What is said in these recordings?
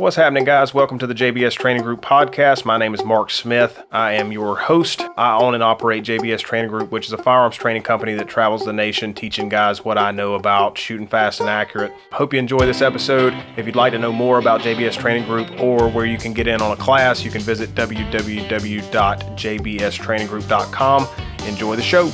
What's happening, guys? Welcome to the JBS Training Group podcast. My name is Mark Smith. I am your host. I own and operate JBS Training Group, which is a firearms training company that travels the nation teaching guys what I know about shooting fast and accurate. Hope you enjoy this episode. If you'd like to know more about JBS Training Group or where you can get in on a class, you can visit www.jbstraininggroup.com. Enjoy the show.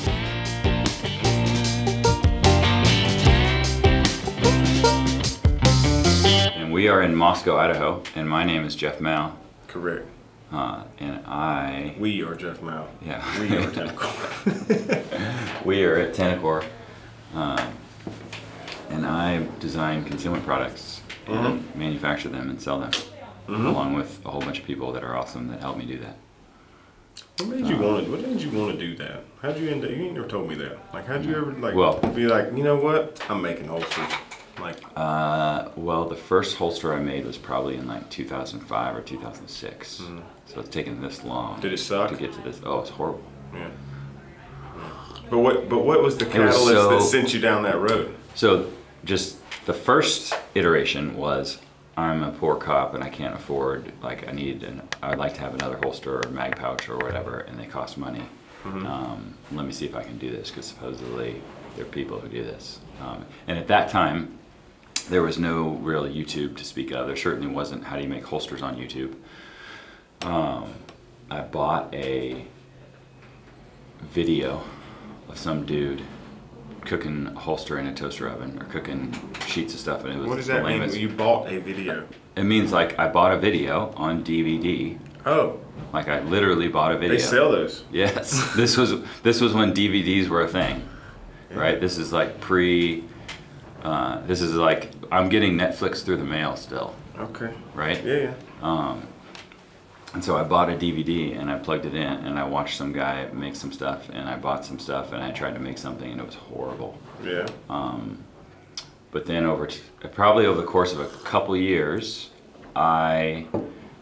Are in Moscow, Idaho, and my name is Jeff Mau, Correct. uh, and I, We are Jeff Mau. yeah, We are technical. we are at Tenicor, um, and I design concealment products and manufacture them and sell them, along with a whole bunch of people that are awesome that help me do that. What made you want to? What made you want to do that? How'd you end up? You ain't never told me that. Like, how'd you ever like Well- be like, you know what? I'm making holsters. Like, Uh, well, the first holster I made was probably in like 2005 or 2006, so it's taken this long. Did it suck? to get to this? Oh, it's horrible. yeah. But what? But what was the was catalyst so- that sent you down that road? So just the first iteration was I'm a poor cop and I can't afford like I need an I'd like to have another holster or mag pouch or whatever and they cost money. Um, let me see if I can do this because supposedly there are people who do this. Um, and at that time, there was no real YouTube to speak of. There certainly wasn't how do you make holsters on YouTube. Um, I bought a video of some dude cooking a holster in a toaster oven or cooking sheets of stuff, and it was What does that mean? You bought a video. It means like I bought a video on DVD. Oh, Like I literally bought a video. they sell those. Yes, this was this was when DVDs were a thing, right? This is like pre. Uh, this is like I'm getting Netflix through the mail still, Okay. right? Yeah. yeah. And so I bought a DVD and I plugged it in and I watched some guy make some stuff and I bought some stuff and I tried to make something and it was horrible. Yeah. Um, But then over t- probably over the course of a couple years, I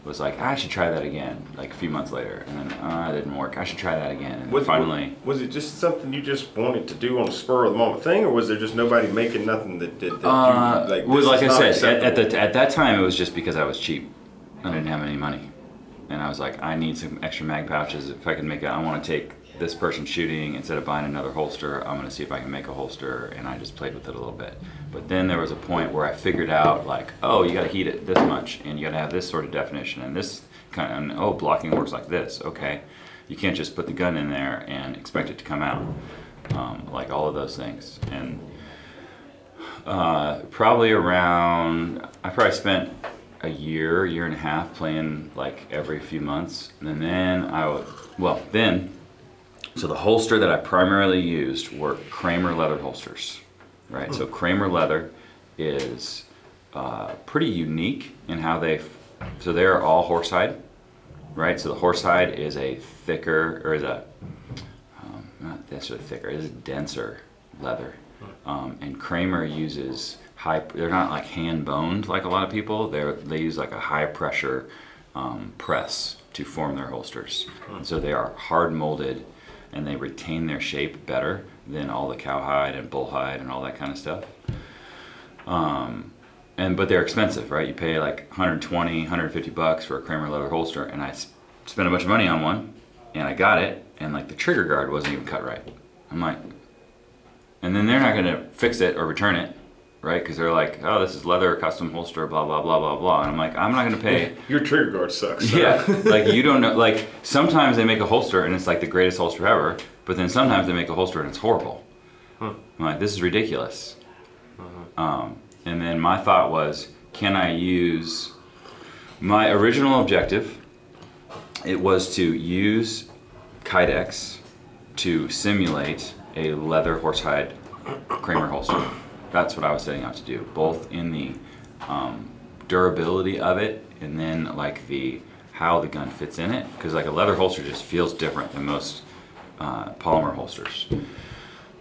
was like, I should try that again. Like a few months later, and then uh, it didn't work. I should try that again. And Was, finally, was it just something you just wanted to do on a spur of the moment thing, or was there just nobody making nothing that did that? uh, you, like, well, like I said, at, at the at that time it was just because I was cheap. I didn't have any money, and I was like, I need some extra mag pouches. If I can make it, I want to take this person shooting instead of buying another holster. I'm gonna see if I can make a holster, and I just played with it a little bit. But then there was a point where I figured out like, oh, you gotta heat it this much, and you gotta have this sort of definition, and this kind of, and, oh, blocking works like this. Okay, you can't just put the gun in there and expect it to come out. Um, like all of those things, and uh, probably around I probably spent a year, year and a half playing like every few months, and then I would well then. So the holster that I primarily used were Kramer leather holsters, right? So Kramer leather is uh, pretty unique in how they. f- So they're all horsehide, right? So the horsehide is a thicker or is a um, not necessarily thicker, it is denser leather. Um, and Kramer uses high. They're not like hand boned like a lot of people. They they use like a high pressure um, press to form their holsters. And so they are hard molded, and they retain their shape better than all the cowhide and bullhide and all that kind of stuff. Um, and but they're expensive, right? You pay like 120, 150 bucks for a Kramer leather holster, and I s- spent a bunch of money on one, and I got it, and like the trigger guard wasn't even cut right. I'm like, and then they're not gonna fix it or return it, right? Because they're like, oh, this is leather custom holster, blah blah blah blah blah, and I'm like, I'm not gonna pay. Your trigger guard sucks. so- Yeah, like you don't know. Like sometimes they make a holster and it's like the greatest holster ever, but then sometimes they make a holster and it's horrible. I'm like, this is ridiculous. Um, and then my thought was, can I use my original objective? It was to use Kydex to simulate a leather horsehide Kramer holster. That's what I was setting out to do, both in the um, durability of it and then like the how the gun fits in it because like a leather holster just feels different than most uh, polymer holsters.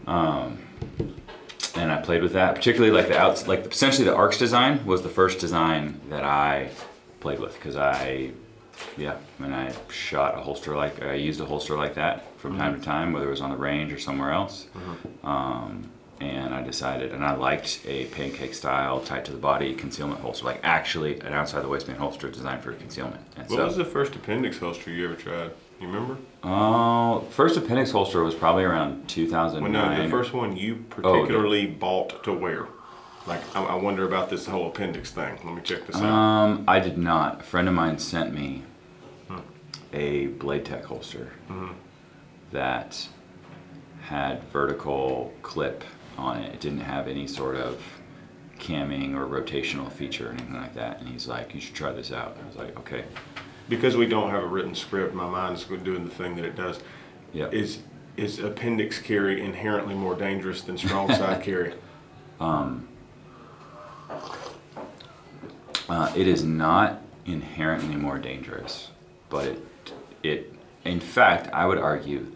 Um, and I played with that particularly like the outs like essentially the arcs design was the first design that I played with because I yeah when I shot a holster like I used a holster like that from time to time whether it was on the range or somewhere else. Um, and I decided, and I liked a pancake style, tight to the body concealment holster, like actually an outside the waistband holster designed for concealment. And What so, was the first appendix holster you ever tried? You remember? oh, first appendix holster was probably around Well, 2009. no, the first one you Oh, particularly bought to wear. Like, I, I wonder about this whole appendix thing. Let me check this out. Um, I did not. A friend of mine sent me hmm. a Blade Tech holster mm-hmm. that had vertical clip on it. It didn't have any sort of camming or rotational feature or anything like that. And he's like, "You should try this out." I was like, "Okay." Because we don't have a written script, my mind's doing the thing that it does. Yeah. Is is appendix carry inherently more dangerous than strong side carry? Uh, it is not inherently more dangerous, but it, it, in fact, I would argue,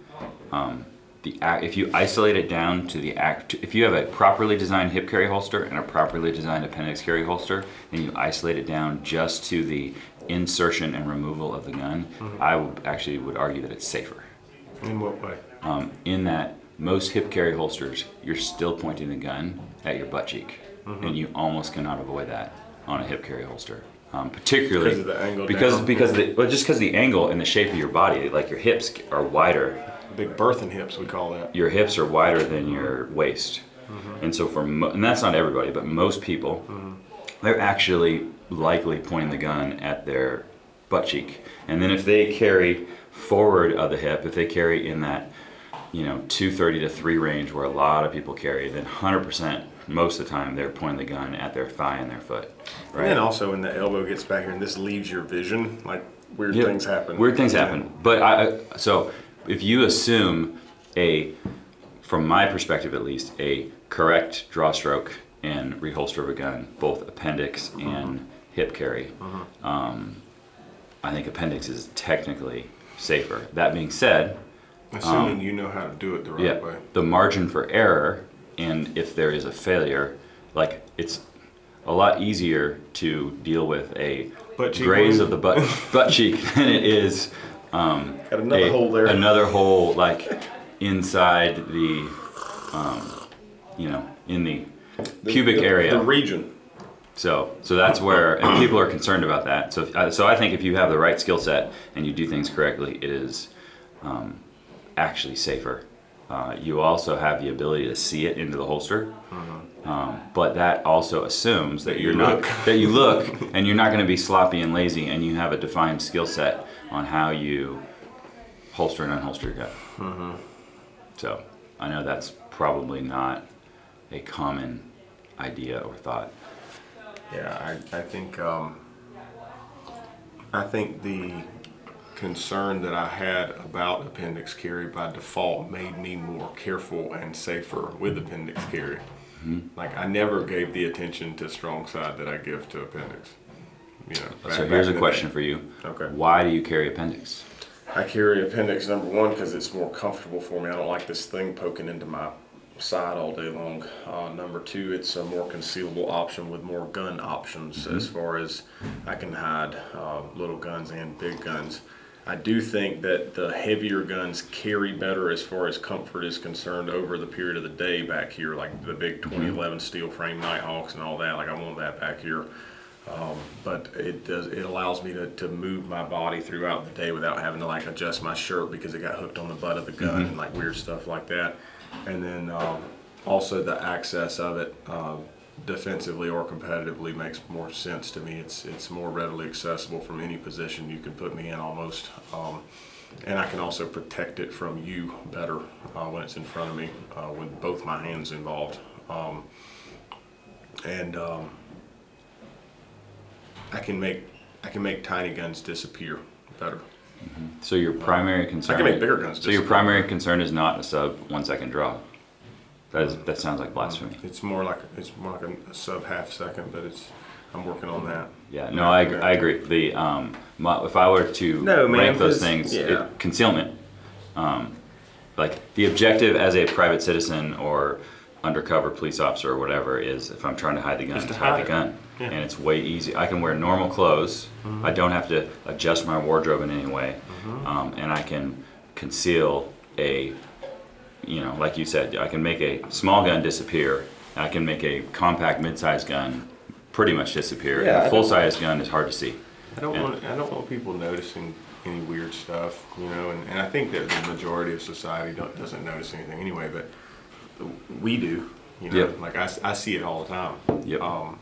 um, the ac- if you isolate it down to the act, if you have a properly designed hip carry holster and a properly designed appendix carry holster, and you isolate it down just to the insertion and removal of the gun, I would actually would argue that it's safer. In what way? Um, in that most hip carry holsters, you're still pointing the gun at your butt cheek, and you almost cannot avoid that on a hip carry holster. Um, particularly Because of the angle because down. because the well, just because the angle and the shape of your body, like your hips are wider, Big birthing hips, we call that. your hips are wider than your waist, Mm-hmm. and so for mo- and that's not everybody, but most people, they're actually likely pointing the gun at their butt cheek, and then if they carry forward of the hip, if they carry in that you know 230 to 3 range where a lot of people carry, then 100% most of the time they're pointing the gun at their thigh and their foot, right? And then also when the elbow gets back here and this leaves your vision, like weird Yeah, things happen. Weird things happen. But I- so if you assume a, from my perspective at least, a correct draw stroke and reholster of a gun, both appendix and hip carry, um, I think appendix is technically safer. That being said, Assuming you know how to do it the right Um, yeah, way. the margin for error, and if there is a failure, like it's a lot easier to deal with a Butt cheek graze wound. of the butt butt cheek than it is um, Got another a- hole there. Another hole like inside the, um, you know, in the, pubic The- area. The region. So, so that's where, and people are concerned about that. So, uh, so I think if you have the right skill set and you do things correctly, it is um, actually safer. Uh, you also have the ability to see it into the holster, um, but that also assumes that, That you're you not that you look and you're not going to be sloppy and lazy, and you have a defined skill set on how you holster and unholster your gun. So, I know that's probably not a common idea or thought. Yeah, I, I think um, I think the concern that I had about appendix carry by default made me more careful and safer with appendix carry. Like I never gave the attention to strong side that I give to appendix. You know. back- So here's a question day. for you. Okay. Why do you carry appendix? I carry appendix number one because it's more comfortable for me. I don't like this thing poking into my side all day long. Uh, number two, it's a more concealable option with more gun options as far as I can hide uh, little guns and big guns. I do think that the heavier guns carry better as far as comfort is concerned over the period of the day back here, like the big 2011 steel frame Nighthawks and all that. Like I want that back here but it does it allows me to, to move my body throughout the day without having to like adjust my shirt because it got hooked on the butt of the gun and like weird stuff like that. And then um, also the access of it uh, defensively or competitively makes more sense to me. It's it's more readily accessible from any position you can put me in almost um, and I can also protect it from you better uh, when it's in front of me uh, with both my hands involved. Um, and um, I can make I can make tiny guns disappear better. So your primary concern. I can make bigger guns So your disappear. primary concern is not a sub one second draw. That is that sounds like blasphemy. It's more like it's more like a, sub half second, but it's I'm working on that. Yeah, no, I, I agree. The um, my, if I were to No, man, rank those 'cause- things, it- yeah. concealment, um, like the objective as a private citizen or undercover police officer or whatever is if I'm trying to hide the gun, Just to to hide, hide the gun, Yeah. Mm-hmm. and it's way easy. I can wear normal clothes. I don't have to adjust my wardrobe in any way, Mm-hmm. um, and I can conceal a you know, like you said, I can make a small gun disappear. I can make a compact mid-sized gun pretty much disappear. Yeah, and I a don't- full-size gun is hard to see. I don't Yeah. want I don't want people noticing any weird stuff, you know, and, and I think that the majority of society don't, doesn't notice anything anyway, but we do, you know, Yep. like I see it all the time. Yep. Um,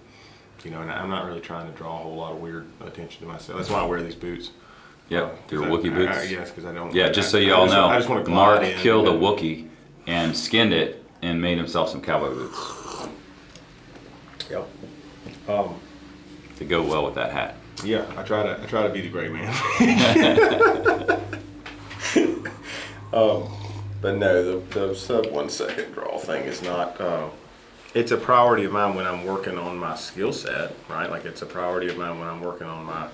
you know, and I'm not really trying to draw a whole lot of weird attention to myself. That's why I wear these boots. Yep, Uh, I- Wookiee I- boots. I- yes, because I don't. Yeah, just so I- you I all just- know, I just want to Mark killed a Wookie and skinned it and made himself some cowboy boots Yep. to go well with that hat. Yeah, I try to I try to be the gray man. um, but no, the, the sub one second draw thing is not. Uh, it's a priority of mine when I'm working on my skill set, right? Like it's a priority of mine when I'm working on my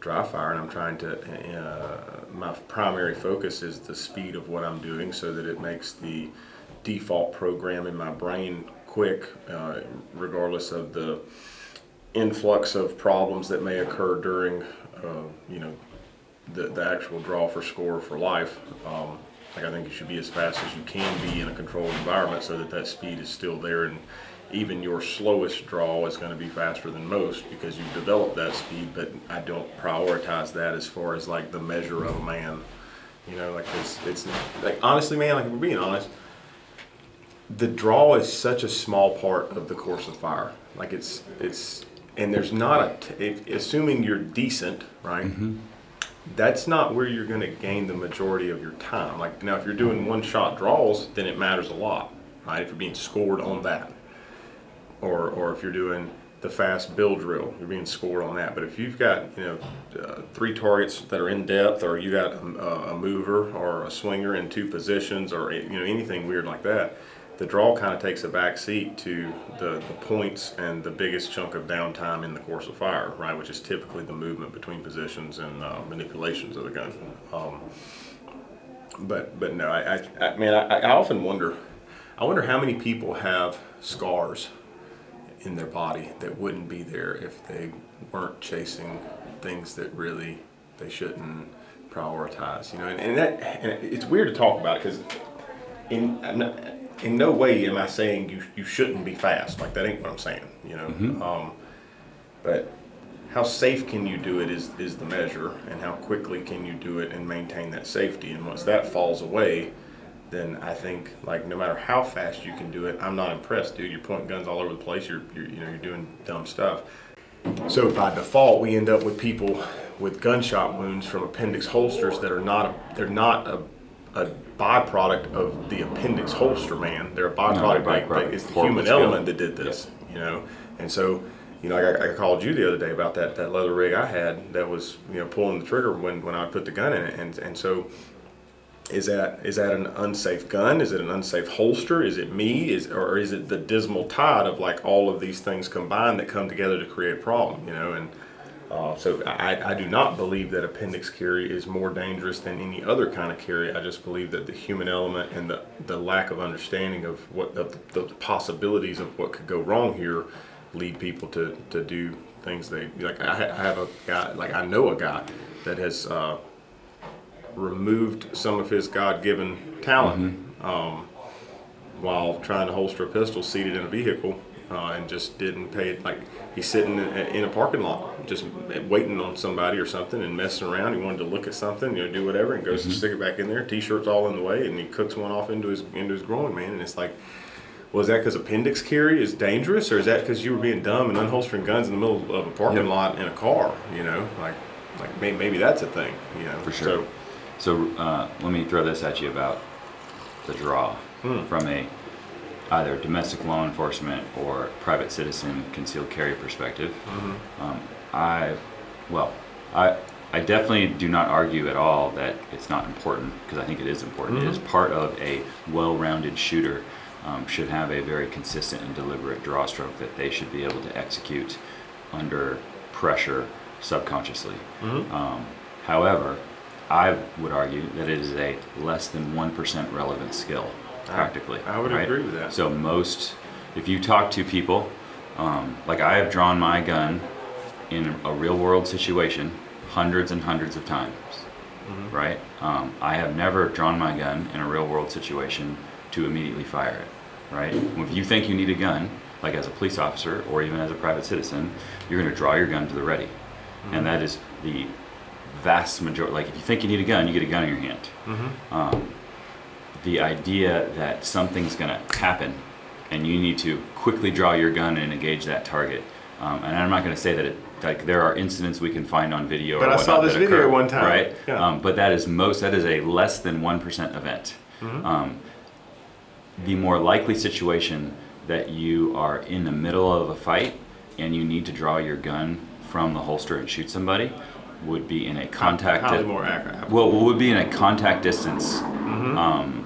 dry fire, and I'm trying to. Uh, my primary focus is the speed of what I'm doing, so that it makes the default program in my brain quick, uh, regardless of the influx of problems that may occur during, uh, you know, the, the actual draw for score for life. Um, like I think you should be as fast as you can be in a controlled environment so that that speed is still there and even your slowest draw is going to be faster than most because you've developed that speed but I don't prioritize that as far as like the measure of a man you know like it's, it's like honestly man like we're being honest the draw is such a small part of the course of fire. Like it's it's and there's not a t- if, assuming you're decent, right? Mm-hmm. That's not where you're going to gain the majority of your time. Like now, if you're doing one shot draws, then it matters a lot, right? If you're being scored on that, or or if you're doing the fast bill drill, you're being scored on that. But if you've got you know uh, three targets that are in depth, or you got a, a mover or a swinger in two positions, or you know anything weird like that, the draw kind of takes a back seat to the, the points and the biggest chunk of downtime in the course of fire, right? Which is typically the movement between positions and uh, manipulations of the gun. Um, but but no, I, I, I man, I, I often wonder, I wonder how many people have scars in their body that wouldn't be there if they weren't chasing things that really they shouldn't prioritize. You know, and, and that and it's weird to talk about because in I'm not, in no way am I saying you you shouldn't be fast. Like that ain't what I'm saying. You know, um, but how safe can you do it is is the measure, and how quickly can you do it and maintain that safety. And once that falls away, then I think like no matter how fast you can do it, I'm not impressed, dude. You're pointing guns all over the place. You're, you're you know you're doing dumb stuff. So by default, we end up with people with gunshot wounds from appendix holsters that are not a, they're not a, a byproduct of the appendix holster man. They're a byproduct. like, byproduct. like, it's the human element that did this. You know, and so you know, I, I called you the other day about that that leather rig I had that was you know pulling the trigger when when I put the gun in it, and and so is that is that an unsafe gun? Is it an unsafe holster? Is it me? Is or is it the dismal tide of like all of these things combined that come together to create a problem? You know, and uh, so I, I do not believe that appendix carry is more dangerous than any other kind of carry. I just believe that the human element and the, the lack of understanding of what the, the possibilities of what could go wrong here lead people to, to do things they like. I, ha- I have a guy like I know a guy that has. Uh, removed some of his God-given talent um, while trying to holster a pistol seated in a vehicle uh, and just didn't pay it. Like he's sitting in, in a parking lot, just waiting on somebody or something and messing around. He wanted to look at something, you know, do whatever, and goes to stick it back in there. T-shirt's all in the way, and he cooks one off into his into his groin, man. And it's like. Was that because appendix carry is dangerous, or is that because you were being dumb and unholstering guns in the middle of a parking Yep. lot in a car? You know, like, like maybe, maybe that's a thing. You know, For sure. So uh, let me throw this at you about the draw from a either domestic law enforcement or private citizen concealed carry perspective. Um, I, well, I, I definitely do not argue at all that it's not important because I think it is important. It is part of a well-rounded shooter. Um, should have a very consistent and deliberate draw stroke that they should be able to execute under pressure subconsciously. Um, however, I would argue that it is a less than 1% relevant skill, practically. I would agree with that. So, most, if you talk to people, um, like I have drawn my gun in a real world situation hundreds and hundreds of times, Mm-hmm. right? Um, I have never drawn my gun in a real world situation to immediately fire it, right? If you think you need a gun, like as a police officer or even as a private citizen, you're going to draw your gun to the ready, and that is the vast majority. Like if you think you need a gun, you get a gun in your hand. Um, the idea that something's going to happen and you need to quickly draw your gun and engage that target. Um, and I'm not going to say that it like there are incidents we can find on video. But I saw this video occur, one time. right? Yeah. Um, but that is most. That is a less than one percent event. Mm-hmm. Um, the more likely situation that you are in the middle of a fight and you need to draw your gun from the holster and shoot somebody would be in a contact. Highly more accurate. Well, would be in a contact distance Mm-hmm.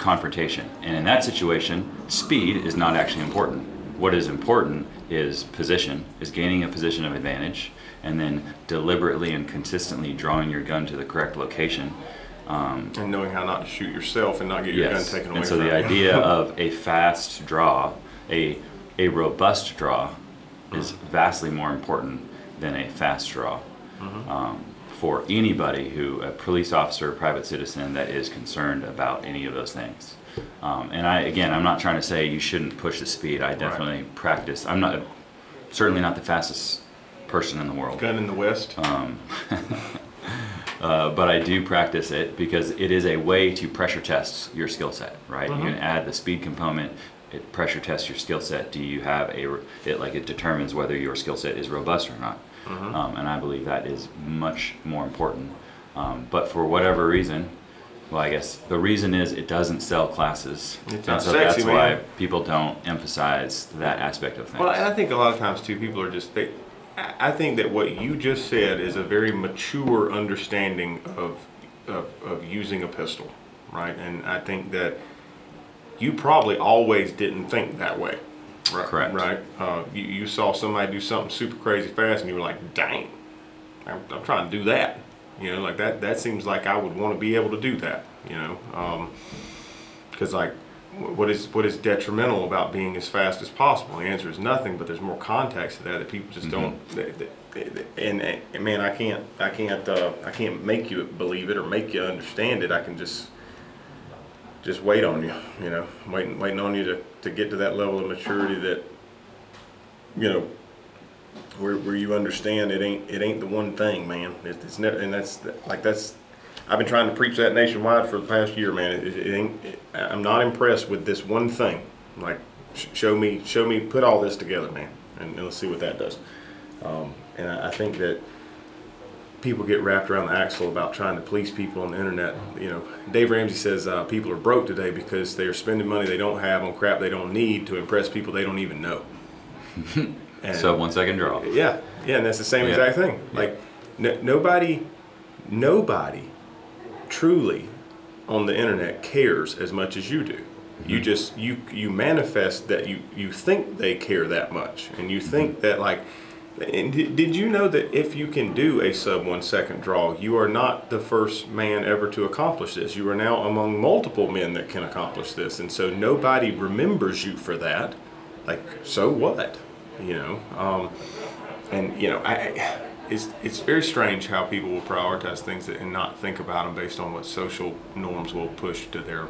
Confrontation. And in that situation, speed is not actually important. What is important is position, is gaining a position of advantage, and then deliberately and consistently drawing your gun to the correct location. Um, And knowing how not to shoot yourself and not get your yes. gun taken away and so from the you. idea of a fast draw, a a robust draw, is vastly more important than a fast draw Mm-hmm. um, for anybody who, a police officer, private citizen, that is concerned about any of those things. Um, and I, again, I'm not trying to say you shouldn't push the speed. I definitely practice. I'm not, certainly not the fastest person in the world. Gun in the West. Um, uh, but I do practice it because it is a way to pressure test your skill set, right? You can add the speed component. It pressure tests your skill set. Do you have a? It like it determines whether your skill set is robust or not. Um, and I believe that is much more important. Um, but for whatever reason, well, I guess the reason is it doesn't sell classes, It's and not so sexy, that's why man. people don't emphasize that aspect of things. Well, and I think a lot of times too, people are just. They, I I think that what you just said is a very mature understanding of, of of using a pistol, right? And I think that you probably always didn't think that way. Right, Correct. Right. Uh, you, you saw somebody do something super crazy fast, and you were like, "Dang, I'm, I'm trying to do that." You know, like that. That seems like I would want to be able to do that. You know, because like, what is what is detrimental about being as fast as possible? The answer is nothing. But there's more context to that that people just don't. they- they- they- and, and man, I can't, I can't, uh, I can't make you believe it or make you understand it. I can just just wait on you, you know, waiting, waiting on you to, to get to that level of maturity that, you know, where, where you understand it ain't, it ain't the one thing, man. It, it's never, and that's like, that's, I've been trying to preach that nationwide for the past year, man. It, it ain't, it, I'm not impressed with this one thing. Like, sh- show me, show me, put all this together, man, and, and let's see what that does. Um, and I, I think that people get wrapped around the axle about trying to please people on the internet. You know, Dave Ramsey says uh, people are broke today because they are spending money they don't have on crap they don't need to impress people they don't even know. And so one second draw. yeah, yeah, and that's the same Yeah. exact thing. Like n- nobody, nobody, truly, on the internet cares as much as you do. Mm-hmm. You just you you manifest that you you think they care that much, and you think that like. And did you know that if you can do a sub one second draw, you are not the first man ever to accomplish this? You are now among multiple men that can accomplish this, and so nobody remembers you for that. Like, so what? You know, um, and you know, I, it's it's very strange how people will prioritize things and not think about them based on what social norms will push to their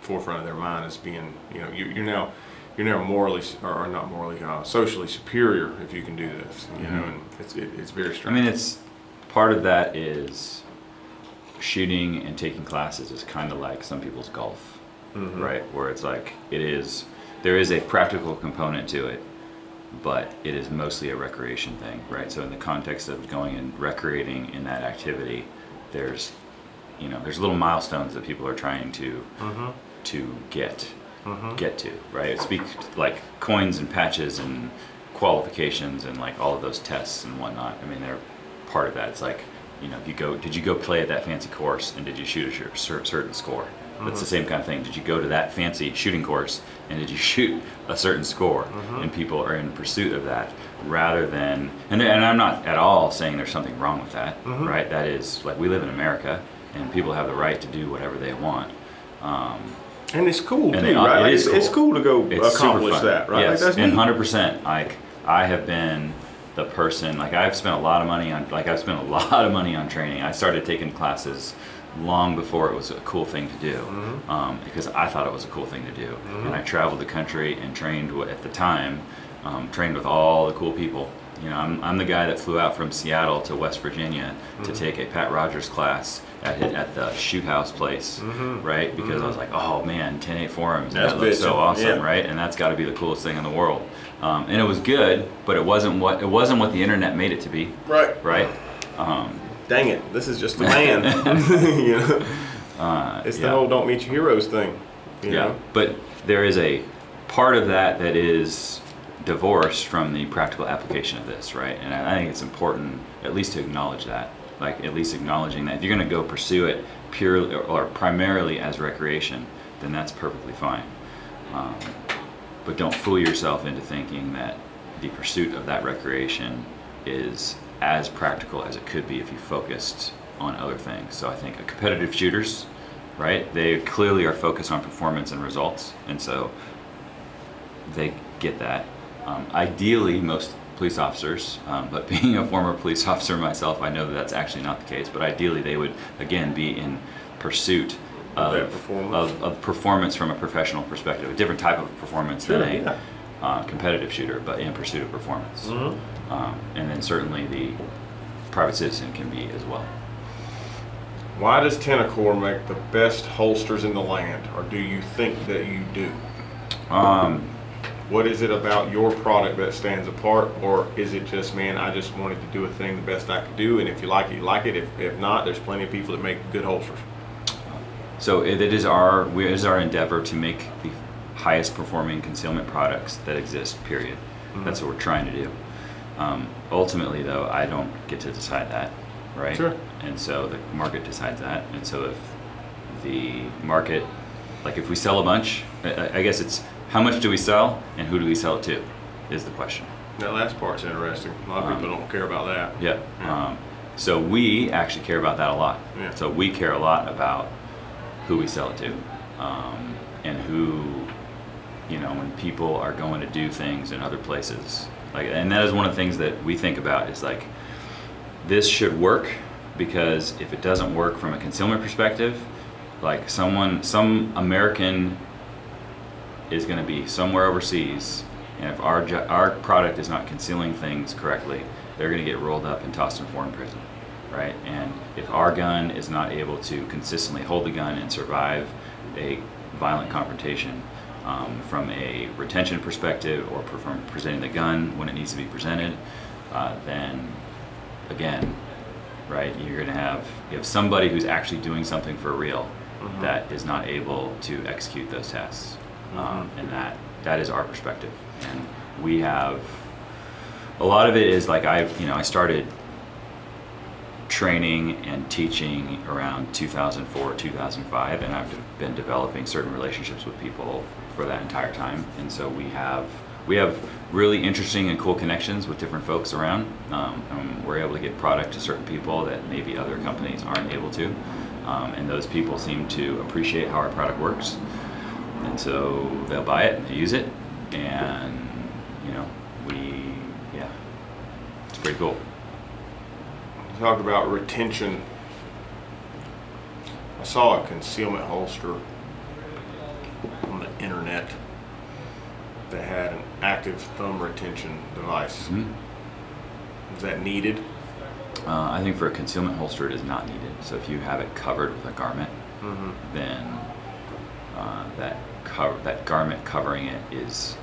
forefront of their mind as being, you know, you, you're now you're now morally or, not morally, uh, socially superior if you can do this. You know, mm-hmm. and it's it, it's very I mean, it's part of that is shooting and taking classes is kind of like some people's golf, mm-hmm. right? Where it's like it is there is a practical component to it, but it is mostly a recreation thing, right? So in the context of going and recreating in that activity, there's you know there's little milestones that people are trying to mm-hmm. to get Mm-hmm. get to, right? Speak like coins and patches and qualifications and like all of those tests and whatnot. I mean, they're part of that. It's like, you know, if you go, did you go play at that fancy course and did you shoot a cer- cer- certain score? That's the mm-hmm. same kind of thing. Did you go to that fancy shooting course and did you shoot a certain score? Mm-hmm. And people are in pursuit of that rather than, and, and I'm not at all saying there's something wrong with that, right? That is like we live in America and people have the right to do whatever they want. Um, and it's cool and too, right? it Like, it's, it's cool. cool to go it's accomplish that, right? Yes, like, that's and hundred percent. Like I have been the person. Like I've spent a lot of money on. Like I've spent a lot of money on training. I started taking classes long before it was a cool thing to do um, because I thought it was a cool thing to do. And I traveled the country and trained at the time, um, trained with all the cool people. You know, I'm, I'm the guy that flew out from Seattle to West Virginia to take a Pat Rogers class at, at the shoot house place, right? Because I was like, oh man, 10 8 forums, That's that looks so awesome, yeah. right? And that's got to be the coolest thing in the world. Um, and it was good, but it wasn't what it wasn't what the internet made it to be, Right. right? Dang it, this is just a man. you know? Uh, It's the yeah. whole don't meet your heroes thing. You Yeah, know? but there is a part of that that is divorced from the practical application of this, right? And I think it's important at least to acknowledge that, like at least acknowledging that if you're going to go pursue it purely or primarily as recreation, then that's perfectly fine. Um, but don't fool yourself into thinking that the pursuit of that recreation is as practical as it could be if you focused on other things. So I think competitive shooters, right? They clearly are focused on performance and results, and so they get that. Um, ideally, most police officers, um, but being a former police officer myself, I know that that's actually not the case. But ideally, they would again be in pursuit Of performance. of, of performance from a professional perspective, a different type of performance Sure, than a yeah. uh, competitive shooter, but in pursuit of performance. Mm-hmm. Um, and then certainly the private citizen can be as well. Why does Tenicor make the best holsters in the land, or do you think that you do? Um, What is it about your product that stands apart, or is it just, man, I just wanted to do a thing the best I could do, and if you like it, you like it. If, if not, there's plenty of people that make good holsters. So it, it is our it is our endeavor to make the highest performing concealment products that exist. Period. That's what we're trying to do. Um, ultimately, though, I don't get to decide that, right? Sure. And so the market decides that. And so if the market, like if we sell a bunch, I, I guess it's how much do we sell and who do we sell it to, is the question. That last part's interesting. A lot of people don't care about that. Yeah. Yeah. Um, so we actually care about that a lot. Yeah. So we care a lot about who we sell it to, um, and who, you know, when people are going to do things in other places. Like, and that is one of the things that we think about is like, this should work because if it doesn't work from a concealment perspective, like someone, some American is going to be somewhere overseas, and if our jo- our product is not concealing things correctly, they're going to get rolled up and tossed in foreign prison, right? And if our gun is not able to consistently hold the gun and survive a violent confrontation um, from a retention perspective or from presenting the gun when it needs to be presented, uh, then again, right? You're going to have you have somebody who's actually doing something for real that is not able to execute those tasks, um, and that that is our perspective. And we have a lot of it is like I, you know, I started training and teaching around 2004, 2005, and I've been developing certain relationships with people for that entire time. And so we have we have really interesting and cool connections with different folks around. Um, we're able to get product to certain people that maybe other companies aren't able to. Um, and those people seem to appreciate how our product works. And so they'll buy it and they use it. And, you know, we, yeah, it's pretty cool. Talk about retention. I saw a concealment holster on the internet that had an active thumb retention device. Mhm. Is that needed? Uh, I think for a concealment holster, it is not needed. So if you have it covered with a garment, Mm-hmm. then uh, that cover that garment covering it is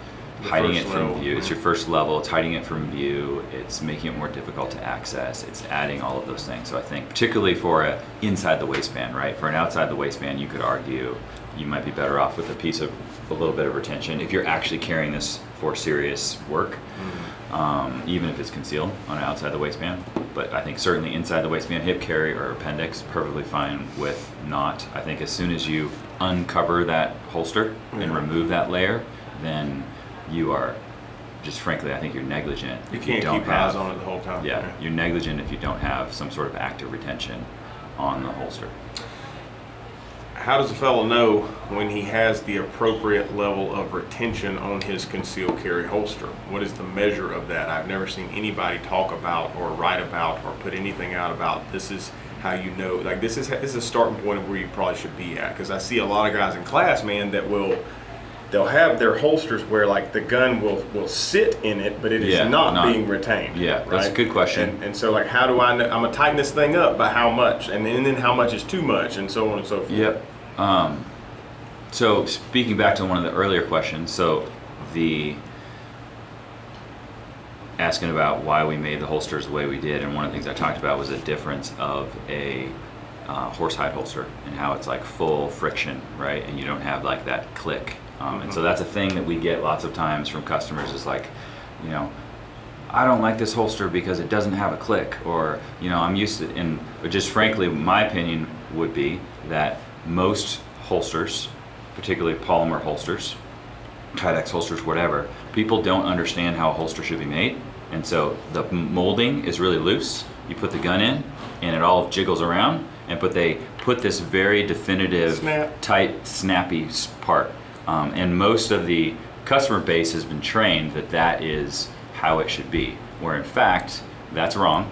The hiding it from level. view. It's your first level. It's hiding it from view. It's making it more difficult to access. It's adding all of those things. So I think particularly for a inside the waistband, right? For an outside the waistband, you could argue you might be better off with a piece of a little bit of retention if you're actually carrying this for serious work. Um, even if it's concealed on an outside the waistband. But I think certainly inside the waistband, hip carry or appendix, perfectly fine with not. I think as soon as you uncover that holster and mm-hmm. remove that layer, then you are just frankly, I think you're negligent. You can't don't keep have, eyes on it the whole time. Yeah, you're negligent if you don't have some sort of active retention on the holster. How does a fellow know when he has the appropriate level of retention on his concealed carry holster? What is the measure of that? I've never seen anybody talk about or write about or put anything out about this is how you know like this is this is a starting point of where you probably should be at because I see a lot of guys in class, man, that will they'll have their holsters where like the gun will will sit in it, but it is Yeah, not, not- being retained. Yeah, that's a good question. And, and so like, how do I know? I'm gonna tighten this thing up, but how much? And then, and then how much is too much, and so on and so forth. Yep. Um, so speaking back to one of the earlier questions, so the asking about why we made the holsters the way we did, and one of the things I talked about was the difference of a uh, horsehide holster and how it's like full friction, right? And you don't have like that click. Um, And so that's a thing that we get lots of times from customers is like, you know, I don't like this holster because it doesn't have a click, or you know, I'm used to. And but just frankly, my opinion would be that most holsters, particularly polymer holsters, Kydex holsters, whatever, people don't understand how a holster should be made, and so the molding is really loose. You put the gun in, and it all jiggles around, and but they put this very definitive, Snap. tight, snappy part, um, and most of the customer base has been trained that that is how it should be. Where in fact, that's wrong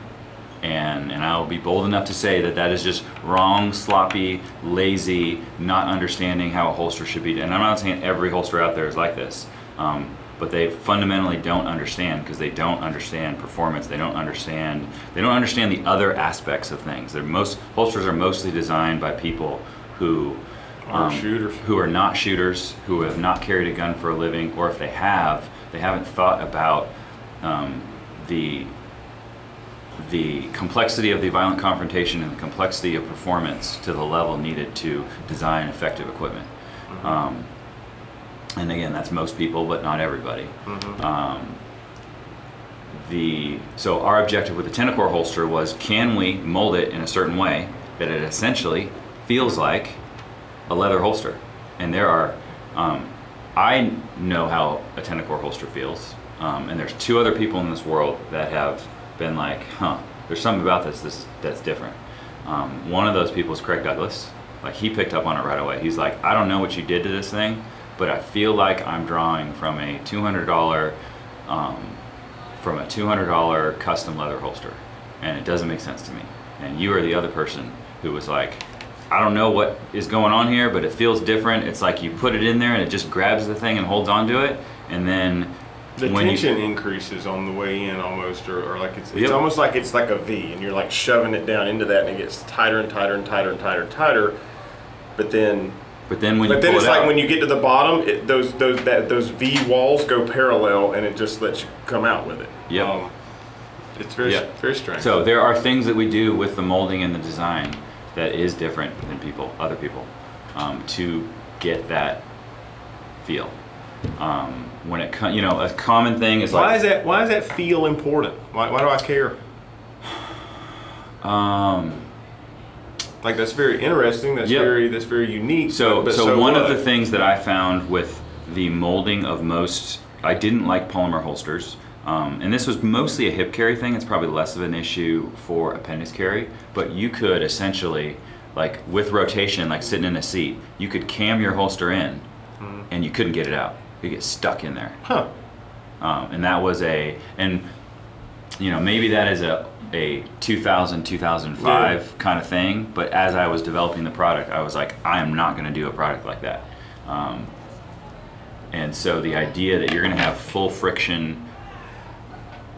and and I'll be bold enough to say that that is just wrong, sloppy, lazy, not understanding how a holster should be. And I'm not saying every holster out there is like this, um, but they fundamentally don't understand because they don't understand performance. They don't understand they don't understand the other aspects of things. They're most holsters are mostly designed by people who Aren't shooters. who are not shooters, who have not carried a gun for a living, or if they have, they haven't thought about um, the the complexity of the violent confrontation and the complexity of performance to the level needed to design effective equipment. Um, and again, that's most people, but not everybody. Um, the so our objective with the Tenicor holster was can we mold it in a certain way that it essentially feels like a leather holster. And there are, um, I know how a Tenicor holster feels, um, and there's two other people in this world that have been like, huh, there's something about this, this that's different. Um, one of those people is Craig Douglas. Like he picked up on it right away. He's like, I don't know what you did to this thing, but I feel like I'm drawing from a $200 um, from a $200 custom leather holster, and it doesn't make sense to me. And you are the other person who was like, I don't know what is going on here, but it feels different. It's like you put it in there and it just grabs the thing and holds onto it, and then The when tension you increases on the way in almost, or, or like it's, it's Yep. almost like it's like a V, and you're like shoving it down into that, and it gets tighter and tighter and tighter and tighter and tighter. But then, but then when but you then pull it's it like out, when you get to the bottom, it, those those that those V walls go parallel, and it just lets you come out with it. Um, it's very Yep. very strange. So there are things that we do with the molding and the design that is different than people, other people, um, to get that feel. Um, when it comes, you know, a common thing is like why like is that? Why does that feel important? Why, why do I care? um, Like that's very interesting. That's Yep. very that's very unique. So, but, but so, one of the things that I found with the molding of most, I didn't like polymer holsters, um, and this was mostly a hip carry thing. It's probably less of an issue for appendix carry, but you could essentially, like with rotation, like sitting in a seat, you could cam your holster in, and you couldn't get it out. You get stuck in there huh? um, and that was a and you know maybe that is a a 2000 2005 kind of thing but as i was developing the product i was like i am not going to do a product like that um, and so the idea that you're going to have full friction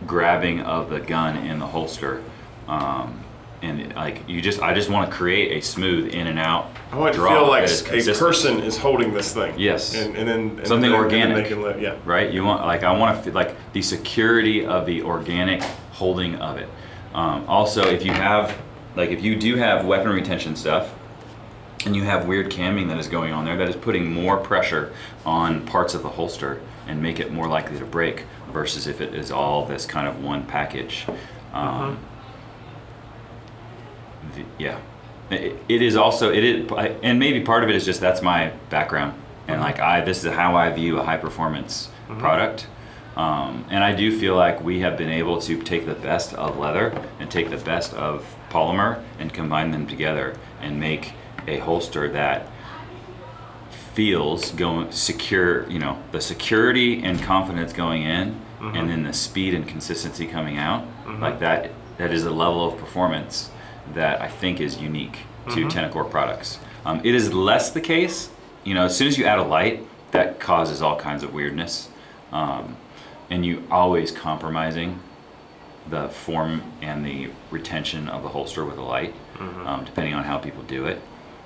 grabbing of the gun in the holster um, and like you just i just want to create a smooth in and out I want to feel like a person is holding this thing. Yes. And, and then and Something then, and organic. can yeah. right? You want like I want to feel like the security of the organic holding of it. Um, also, if you have like if you do have weapon retention stuff, and you have weird camming that is going on there, that is putting more pressure on parts of the holster and make it more likely to break versus if it is all this kind of one package. Um, the- yeah, it, it is also it is, and maybe part of it is just that's my background. And like I this is how I view a high performance product. Um, and I do feel like we have been able to take the best of leather and take the best of polymer and combine them together and make a holster that feels going secure you know the security and confidence going in and then the speed and consistency coming out like that that is a level of performance that I think is unique to Tenicor products. Um, it is less the case, you know, as soon as you add a light, that causes all kinds of weirdness. Um, and you always compromising the form and the retention of the holster with a light, um, depending on how people do it.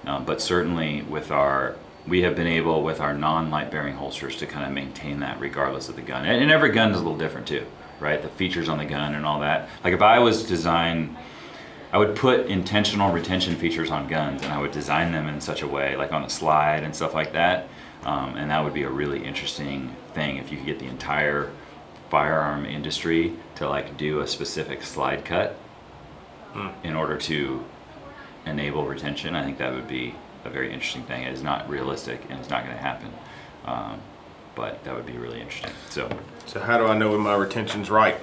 Um, but certainly with our, we have been able with our non-light bearing holsters to kind of maintain that regardless of the gun. And, and every gun is a little different too, right? The features on the gun and all that. Like if I was design, I would put intentional retention features on guns and I would design them in such a way, like on a slide and stuff like that. Um, and that would be a really interesting thing if you could get the entire firearm industry to like do a specific slide cut in order to enable retention. I think that would be a very interesting thing. It is not realistic and it's not going to happen. Um, but that would be really interesting. So, So how do I know when my retention's right?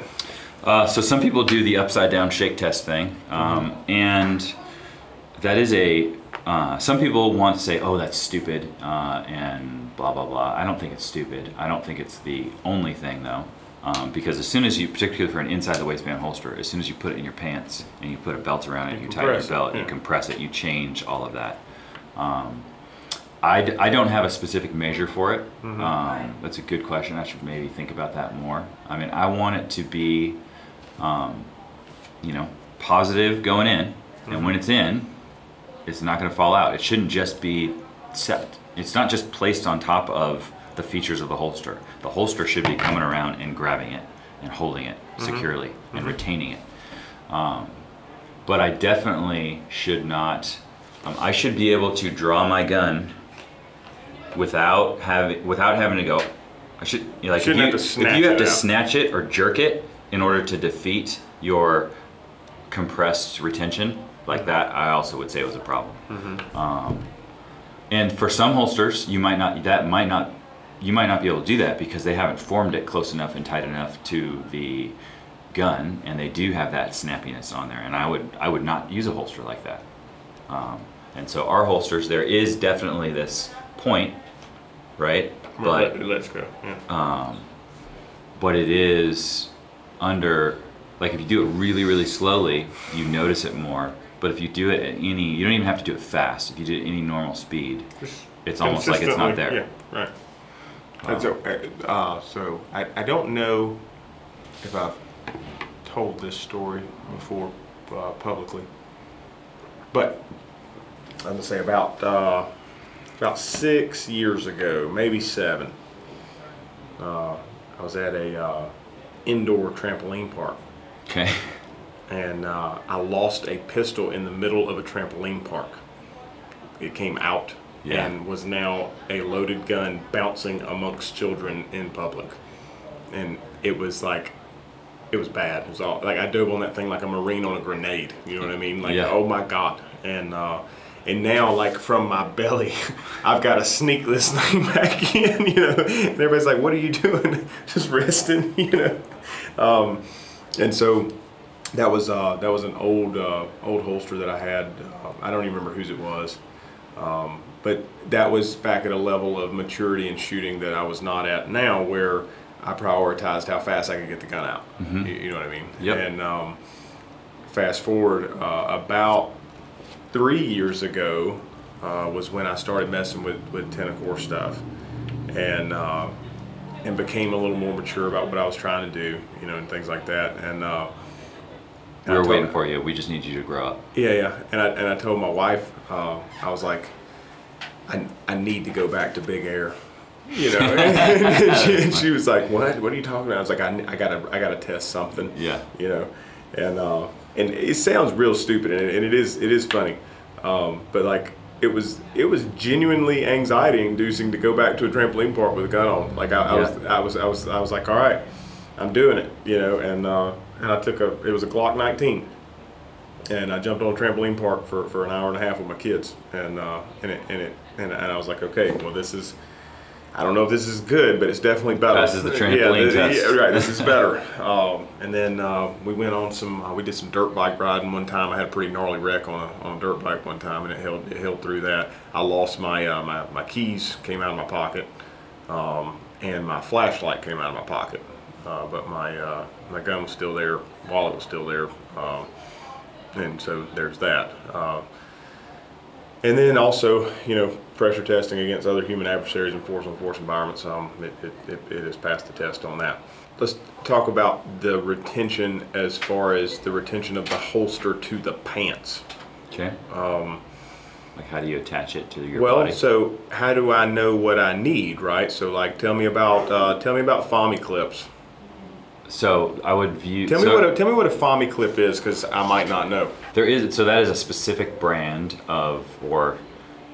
uh, so some people do the upside down shake test thing, um, and that is a. Uh, some people want to say, "Oh, that's stupid," uh, and blah blah blah. I don't think it's stupid. I don't think it's the only thing though, um, because as soon as you, particularly for an inside the waistband holster, as soon as you put it in your pants and you put a belt around it, you, You tighten your belt, you compress it, you change all of that. Um, I, d- I don't have a specific measure for it. Um, that's a good question. I should maybe think about that more. I mean, I want it to be, um, you know, positive going in, and when it's in, it's not going to fall out. It shouldn't just be set. It's not just placed on top of the features of the holster. The holster should be coming around and grabbing it and holding it securely and retaining it. Um, but I definitely should not. Um, I should be able to draw my gun without having without having to go. I should you know, like if you, have to if snatch you have it to snatch it or jerk it in order to defeat your compressed retention like that. I also would say it was a problem. Mm-hmm. Um, and for some holsters, you might not that might not you might not be able to do that because they haven't formed it close enough and tight enough to the gun, and they do have that snappiness on there. And I would I would not use a holster like that. Um, and so our holsters, there is definitely this point, right? But let's go. Yeah. um, but it is under like if you do it really really slowly you notice it more but if you do it at any you don't even have to do it fast if you do it at any normal speed it's almost like it's not there Yeah, right. And so, uh, uh, so I, I don't know if I've told this story before uh, publicly, but I'm gonna say about uh, about six years ago, maybe seven. Uh, I was at a uh, indoor trampoline park, okay and uh, I lost a pistol in the middle of a trampoline park. It came out Yeah. and was now a loaded gun bouncing amongst children in public, and it was like, it was bad. It was all like I dove on that thing like a marine on a grenade. You know what I mean? Like Yeah. oh my god, and. Uh, and now, like from my belly, I've got to sneak this thing back in, you know. And everybody's like, "What are you doing? Just resting, you know." Um, and so that was uh, that was an old uh, old holster that I had. Uh, I don't even remember whose it was, um, but that was back at a level of maturity and shooting that I was not at now, where I prioritized how fast I could get the gun out. You, you know what I mean? Yep. And um, fast forward uh, about three years ago uh, was when I started messing with with Tenicor stuff, and uh, and became a little more mature about what I was trying to do, you know, and things like that. And uh, we were waiting for you we just need you to grow up yeah, yeah. And I and I told my wife, uh, I was like, I I need to go back to Big Air. You know, and she, and she was like, "What? What are you talking about?" I was like, "I, I gotta, I gotta test something." Yeah. You know, and uh, and it sounds real stupid, and, and it is, it is funny, um, but like it was, it was genuinely anxiety inducing to go back to a trampoline park with a gun on. Like I, I was, I was, I was, I was like, "All right, I'm doing it," you know, and uh, and I took a, it was a Glock 19 and I jumped on a trampoline park for, for an hour and a half with my kids, and uh, and it and it and, and I was like, okay, well this is, I don't know if this is good, but it's definitely better. Passes the trampoline yeah, test. Yeah, right, this is better. um, and then uh, we went on some, uh, we did some dirt bike riding one time. I had a pretty gnarly wreck on a, on a dirt bike one time, and it held it held through that. I lost my uh, my my keys came out of my pocket, um, and my flashlight came out of my pocket. Uh, but my uh, my gun was still there, wallet was still there. Um, and so there's that. Uh, and then also, you know, pressure testing against other human adversaries in force on force environments. Um, it, it, it, it has passed the test on that. Let's talk about the retention as far as the retention of the holster to the pants. Okay. Um, like how do you attach it to your well, body? so how do I know what I need, right? So like, tell me about uh, tell me about FOMI clips. So I would view. Tell me so what a, tell me what a FOMI clip is, because I might not know. there is. So that is a specific brand of, or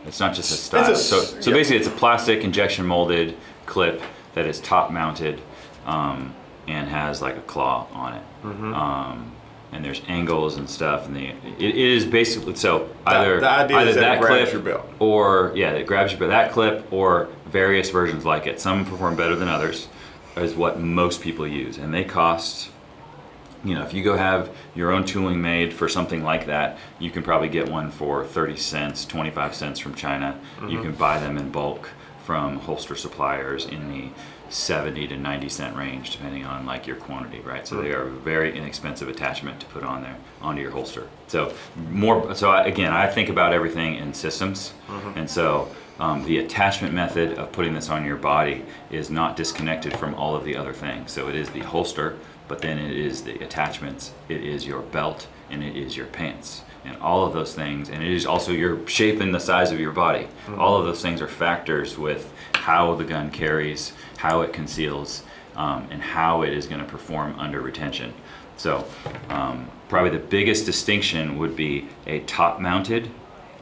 it's not just a style. a so so yeah. basically, it's a plastic injection molded clip that is top mounted, um, and has like a claw on it. Mm-hmm. Um, and there's angles and stuff, and the it, is basically so either the idea either is that grabs clip your belt. or yeah, it grabs your belt. That clip or various versions like it. Some perform better than others, is what most people use, and they cost you know, if you go have your own tooling made for something like that, you can probably get one for 30 cents, 25 cents from China. You mm-hmm. can buy them in bulk from holster suppliers in the 70 to 90 cent range, depending on like your quantity, right? So they mm-hmm. are a very inexpensive attachment to put on there onto your holster. So more, so I, again, I think about everything in systems, mm-hmm. and so um, the attachment method of putting this on your body is not disconnected from all of the other things. So it is the holster, but then it is the attachments, it is your belt, and it is your pants. And all of those things, and it is also your shape and the size of your body. All of those things are factors with how the gun carries, how it conceals, um, and how it is going to perform under retention. So, um, probably the biggest distinction would be a top mounted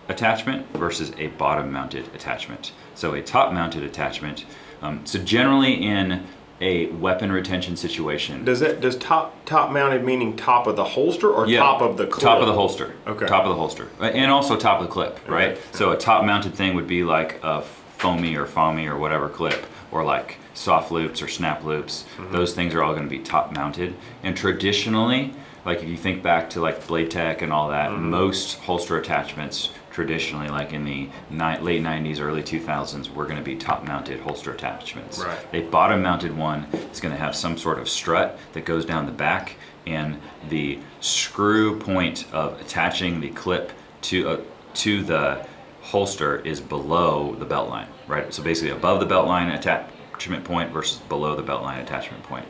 attachment versus a bottom mounted attachment. So a top mounted attachment, um, so generally in a weapon retention situation, Does that does top top mounted meaning top of the holster or yeah, top of the clip? top of the holster, Okay. top of the holster, and also top of the clip, right? So a top mounted thing would be like a FOMI or FOMI or whatever clip, or like soft loops or snap loops. Mm-hmm. Those things are all going to be top mounted, and traditionally. Like if you think back to like Blade Tech and all that, Mm-hmm. most holster attachments traditionally, like in the ni- late '90s, early 2000s, were going to be top-mounted holster attachments. Right. A bottom-mounted one is going to have some sort of strut that goes down the back, and the screw point of attaching the clip to uh, to the holster is below the belt line, right? So basically, above the belt line attachment point versus below the belt line attachment point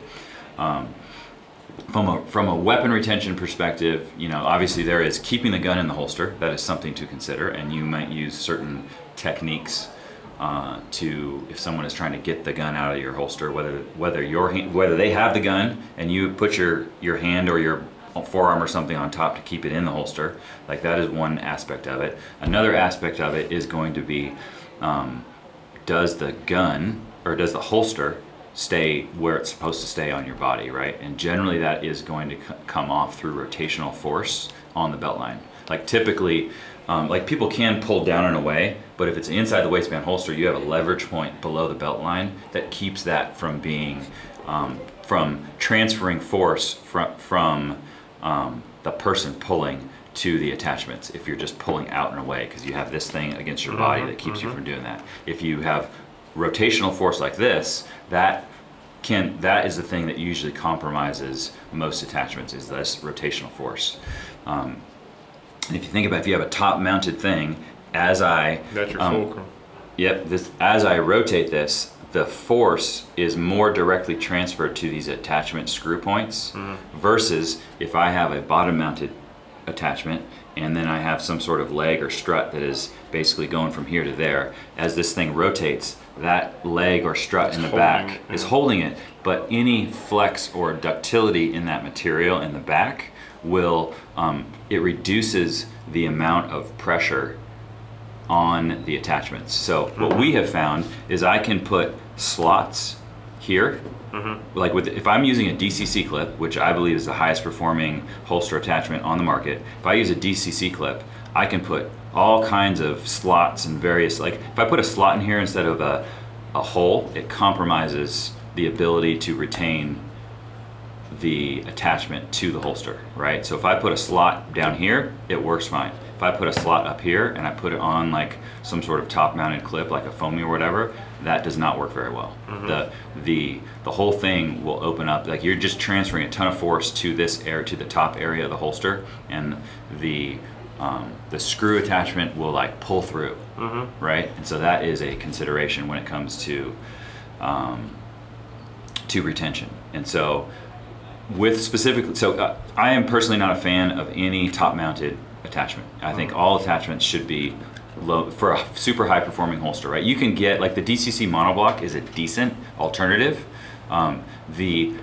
from a from a weapon retention perspective, you know, obviously there is keeping the gun in the holster. That is something to consider, and you might use certain techniques uh, to if someone is trying to get the gun out of your holster, whether whether your hand, whether they have the gun and you put your your hand or your forearm or something on top to keep it in the holster. Like that is one aspect of it. Another aspect of it is going to be um, does the gun or does the holster stay where it's supposed to stay on your body, right? And generally that is going to c- come off through rotational force on the belt line. Like typically, um, like people can pull down and away, but if it's inside the waistband holster, you have a leverage point below the belt line that keeps that from being, um, from transferring force from, from um, the person pulling to the attachments if you're just pulling out and away because you have this thing against your body that keeps you from doing that. If you have rotational force like this, that can that is the thing that usually compromises most attachments is this rotational force. Um, and if you think about if you have a top mounted thing, as I That's your um, fulcrum. Yep. This as I rotate this, the force is more directly transferred to these attachment screw points versus if I have a bottom mounted attachment and then I have some sort of leg or strut that is basically going from here to there. As this thing rotates, that leg or strut in the back it, is yeah. holding it, but any flex or ductility in that material in the back will um, it reduces the amount of pressure on the attachments. So what we have found is I can put slots here. Like with if I'm using a DCC clip, which I believe is the highest performing holster attachment on the market, if I use a DCC clip, I can put all kinds of slots and various like if I put a slot in here instead of a, a hole, it compromises the ability to retain the attachment to the holster, right? So if I put a slot down here, it works fine. If I put a slot up here and I put it on like some sort of top mounted clip like a FOMI or whatever, that does not work very well. Mm-hmm. The the the whole thing will open up like you're just transferring a ton of force to this air to the top area of the holster and the um, the screw attachment will like pull through, right? And so that is a consideration when it comes to um, to retention. And so, with specifically, so uh, I am personally not a fan of any top-mounted attachment. I think all attachments should be low for a super high-performing holster. Right? You can get like the DCC monoblock is a decent alternative. Um, the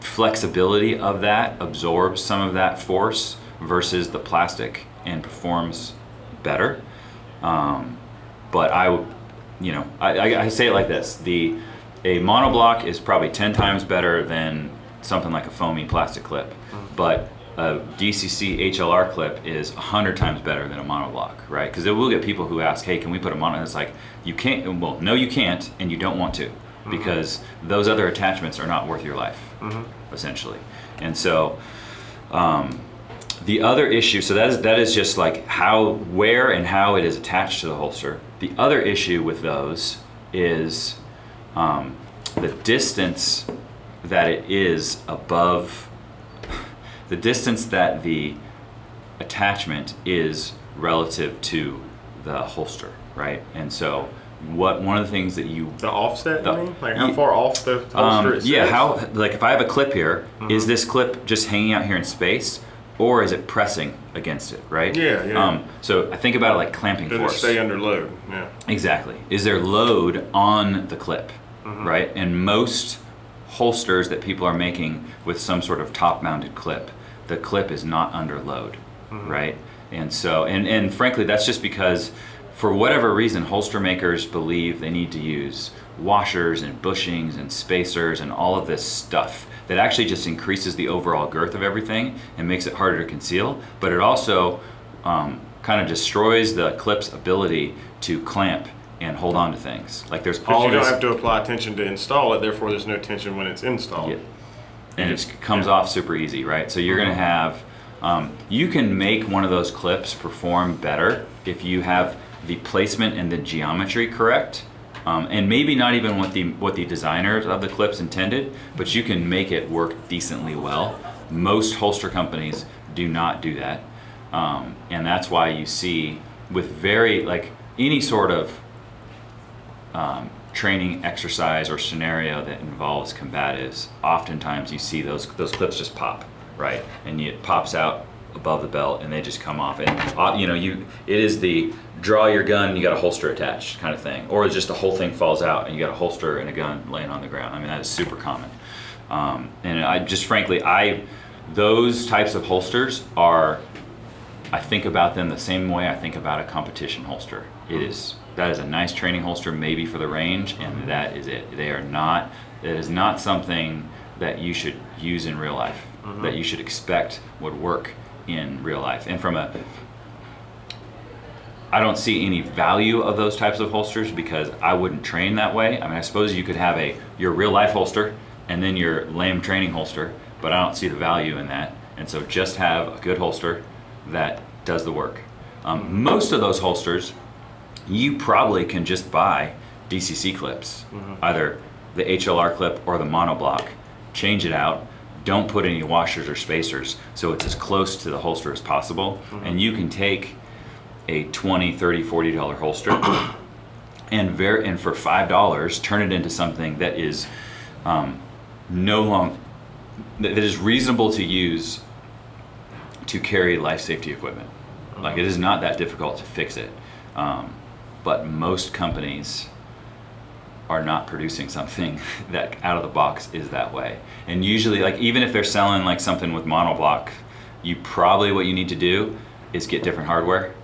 flexibility of that absorbs some of that force versus the plastic and performs better. Um, but I, you know, I, I, I say it like this: the a monoblock is probably ten times better than something like a FOMI plastic clip, but a DCC HLR clip is hundred times better than a monoblock, right? Because will get people who ask, "Hey, can we put a mono?" And it's like you can't. Well, no, you can't, and you don't want to, because those other attachments are not worth your life, essentially. And so, um, the other issue, so that is that is just like how, where, and how it is attached to the holster. The other issue with those is um, the distance that it is above, the distance that the attachment is relative to the holster, right? And so, what one of the things that you The offset, The- you mean? Like how far off the holster um, yeah, how like if I have a clip here, is this clip just hanging out here in space, or is it pressing against it? Right. Yeah, yeah. Um, so I think about it like clamping Does it force. stay under load? Yeah. Exactly. Is there load on the clip? Right? And most holsters that people are making with some sort of top mounted clip, the clip is not under load. Right? And so, and, and frankly, that's just because for whatever reason, holster makers believe they need to use washers and bushings and spacers and all of this stuff that actually just increases the overall girth of everything and makes it harder to conceal. But it also um, kind of destroys the clip's ability to clamp and hold on to things. Like there's all you don't have to apply tension to install it, therefore there's no tension when it's installed. Yeah. and it comes off super easy, right? So you're gonna have, um, you can make one of those clips perform better if you have the placement and the geometry correct. Um, and maybe not even what the what the designers of the clips intended, but you can make it work decently well. Most holster companies do not do that, um, and that's why you see with very like any sort of um, training exercise or scenario that involves combatives, oftentimes you see those those clips just pop, right? And it pops out above the belt, and they just come off. And uh, you know, you it is the draw your gun, you got a holster attached kind of thing, or just the whole thing falls out and you got a holster and a gun laying on the ground. I mean, that is super common. Um, and I just frankly, I those types of holsters are I think about them the same way I think about a competition holster. It is that is a nice training holster, maybe for the range, and that is it. They are not. It is not something that you should use in real life. That you should expect would work in real life. And from a, I don't see any value of those types of holsters because I wouldn't train that way. I mean, I suppose you could have a your real life holster and then your lame training holster, but I don't see the value in that. And so just have a good holster that does the work. Um, most of those holsters, you probably can just buy DCC clips, either the HLR clip or the monoblock. Change it out. Don't put any washers or spacers so it's as close to the holster as possible. And you can take a 20 30 40 dollar holster and and for five dollars turn it into something that is um, no long that is reasonable to use to carry life safety equipment. Like it is not that difficult to fix it, um, but most companies are not producing something that out of the box is that way. And usually, like even if they're selling like something with monoblock, you probably what you need to do is get different hardware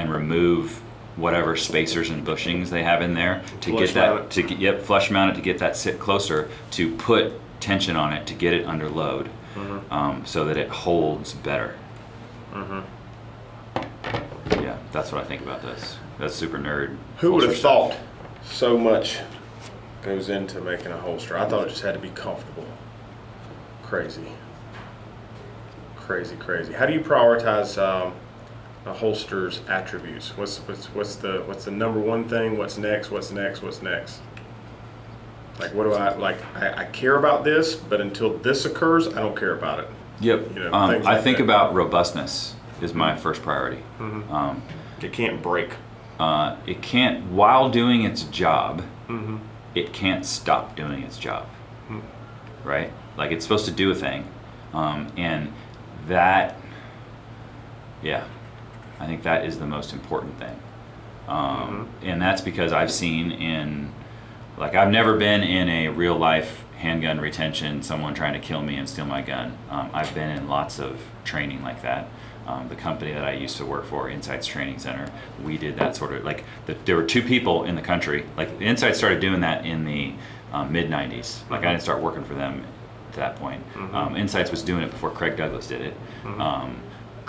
and remove whatever spacers and bushings they have in there to Flush get that mount to get yep flush mount it to get that sit closer to put tension on it to get it under load Mm-hmm. um, so that it holds better. mm-hmm. Yeah, that's what I think about this. That's super nerd. Who would have stuff. thought so much goes into making a holster? I thought it just had to be comfortable. crazy, crazy, crazy. How do you prioritize um, a holster's attributes? What's what's what's the what's the number one thing? What's next? What's next? What's next? Like what do I like? I, I care about this, but until this occurs, I don't care about it. Yep. You know, um, I like think that. about robustness is my first priority. Um, It can't break. uh, it can't, while doing its job, Mm-hmm. it can't stop doing its job. Hmm. Right? Like it's supposed to do a thing. Um, and that, yeah, I think that is the most important thing. Um, And that's because I've seen in, like, I've never been in a real life handgun retention, someone trying to kill me and steal my gun. Um, I've been in lots of training like that. Um, the company that I used to work for, Insights Training Center, we did that sort of like the, there were two people in the country. Like Insights started doing that in the um, mid '90s. Like I didn't start working for them to that point. Um, Insights was doing it before Craig Douglas did it. Um,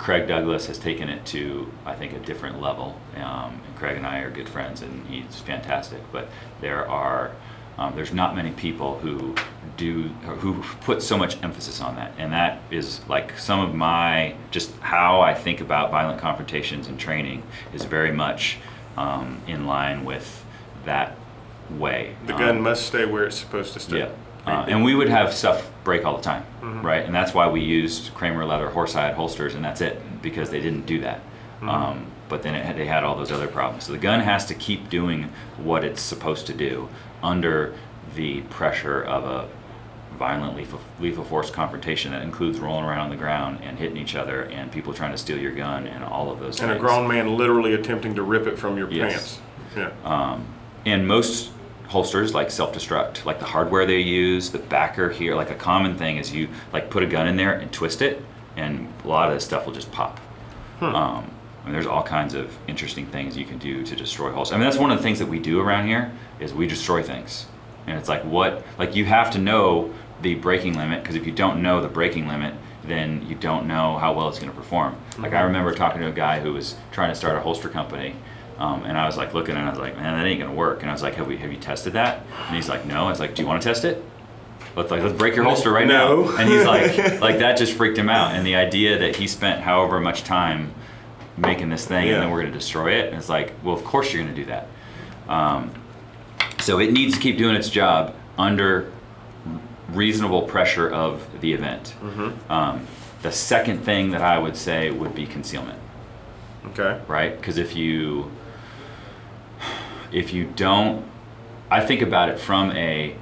Craig Douglas has taken it to, I think, a different level. Um, and Craig and I are good friends, and he's fantastic. But there are, um, there's not many people who do, who put so much emphasis on that. And that is like some of my, just how I think about violent confrontations and training is very much um, in line with that way. The Um, gun must stay where it's supposed to stay. yeah. Uh, and we would have stuff break all the time, Mm-hmm. right? And that's why we used Kramer leather horsehide holsters, and that's it, because they didn't do that. Mm-hmm. Um, but then it had, they had all those other problems. So the gun has to keep doing what it's supposed to do under the pressure of a violent lethal, lethal force confrontation that includes rolling around on the ground and hitting each other and people trying to steal your gun and all of those things. And a grown man literally attempting to rip it from your Yes. pants. Yeah. Um, and most holsters like self-destruct. Like the hardware they use the backer here like a common thing is you like put a gun in there and twist it and a lot of this stuff will just pop. Um, and there's all kinds of interesting things you can do to destroy holsters i mean that's one of the things that we do around here is we destroy things. And it's like what like you have to know the breaking limit because if you don't know the breaking limit then you don't know how well it's going to perform. Like i remember talking to a guy who was trying to start a holster company um, and I was like looking and I was like, man, that ain't gonna work. And I was like, have we have you tested that? And he's like, no. I was like, do you want to test it? Let's like let's break your holster right No. now. And he's like, like that just freaked him out. And the idea that he spent however much time making this thing Yeah. and then we're gonna destroy it. And it's like, well, of course you're gonna do that. Um, so it needs to keep doing its job under reasonable pressure of the event. Um, the second thing that I would say would be concealment Okay. right? Because if you if you don't, I think about it from a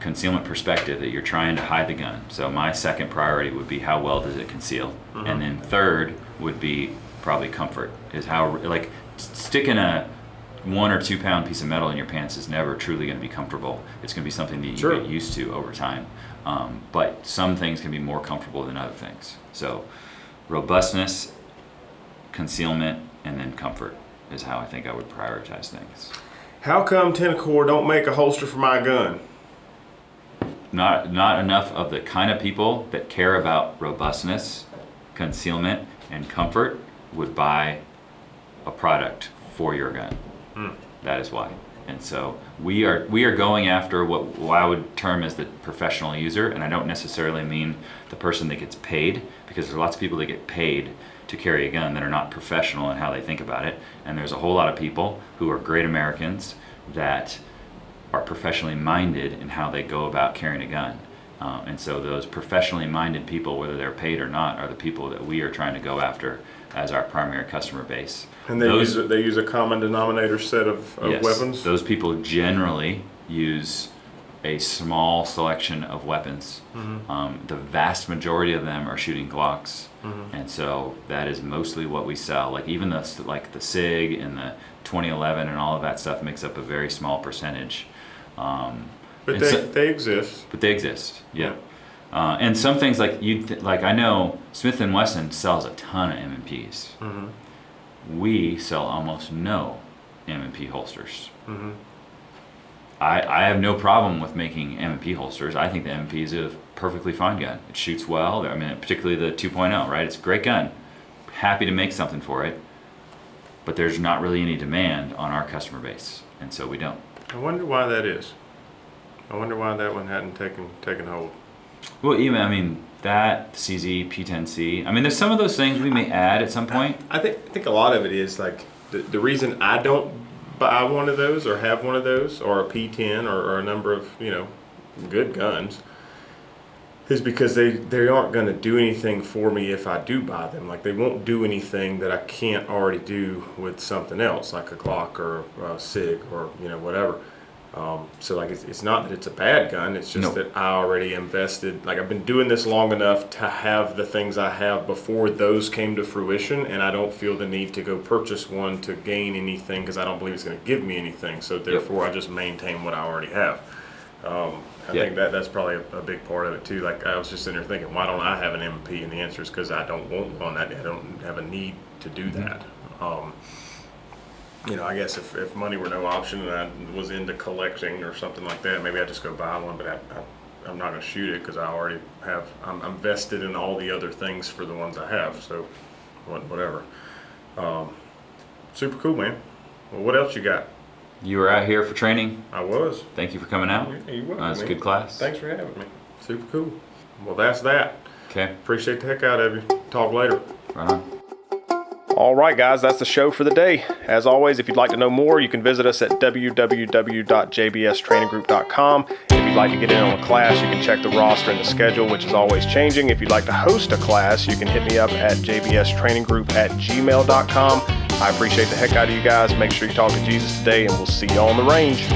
concealment perspective that you're trying to hide the gun. So my second priority would be how well does it conceal, and then third would be probably comfort. Is how like sticking a one or two pound piece of metal in your pants is never truly going to be comfortable. It's going to be something that you Sure. get used to over time. Um, but some things can be more comfortable than other things. So robustness concealment, and then comfort is how I think I would prioritize things. How come Tenicor don't make a holster for my gun? Not not enough of the kind of people that care about robustness, concealment, and comfort would buy a product for your gun. Hmm. That is why. And so we are we are going after what, what I would term as the professional user, and I don't necessarily mean the person that gets paid, because there's lots of people that get paid to carry a gun that are not professional in how they think about it, and there's a whole lot of people who are great Americans that are professionally minded in how they go about carrying a gun. Uh, and so those professionally minded people, whether they're paid or not, are the people that we are trying to go after as our primary customer base. And they Those- use a, they use a common denominator set of, of Yes, weapons. Those people generally use a small selection of weapons. Mm-hmm. Um, the vast majority of them are shooting Glocks, Mm-hmm. and so that is mostly what we sell. Like even the like the Sig and the 2011 and all of that stuff makes up a very small percentage. Um, but they, so- they exist. but they exist. Yeah. Uh, and some things like you th- like I know Smith and Wesson sells a ton of M&Ps. Mm-hmm. We sell almost no M&P holsters. Mm-hmm. I, I have no problem with making M&P holsters. I think the M&P is a perfectly fine gun. It shoots well. I mean, particularly the 2.0, right? It's a great gun. Happy to make something for it, but there's not really any demand on our customer base, and so we don't. I wonder why that is. I wonder why that one hadn't taken taken hold. Well, even I mean that CZ P10C. I mean, there's some of those things we may add at some point. I think I think a lot of it is like the, the reason I don't buy one of those or have one of those or a P10 or, or a number of you know good guns is because they they aren't going to do anything for me if I do buy them. Like they won't do anything that I can't already do with something else, like a Glock or a Sig or you know whatever. Um, so like it's, it's not that it's a bad gun. It's just No. that I already invested. Like I've been doing this long enough to have the things I have before those came to fruition, and I don't feel the need to go purchase one to gain anything because I don't believe it's going to give me anything. So therefore, I just maintain what I already have. Um, I Yeah. think that that's probably a, a big part of it too. Like I was just sitting there thinking, why don't I have an MP? And the answer is because I don't want one. I, I don't have a need to do that. Um, you know, I guess if, if money were no option and I was into collecting or something like that, maybe I'd just go buy one. But I, I, I'm not going to shoot it because I already have. I'm, I'm vested in all the other things for the ones I have. So, what- whatever. Um, super cool, man. Well, what else you got? You were out here for training. I was. Thank you for coming out. Yeah, you were, Uh, it's a good class. Thanks for having me. Super cool. Well, that's that. Okay, Appreciate the heck out of you. Talk later. right on. All right, guys, that's the show for the day. As always, if you'd like to know more, you can visit us at www.jbstraininggroup.com. If you'd like to get in on a class, you can check the roster and the schedule, which is always changing. If you'd like to host a class, you can hit me up at jbstraininggroup at gmail.com. I appreciate the heck out of you guys. Make sure you talk to Jesus today, and we'll see you on the range.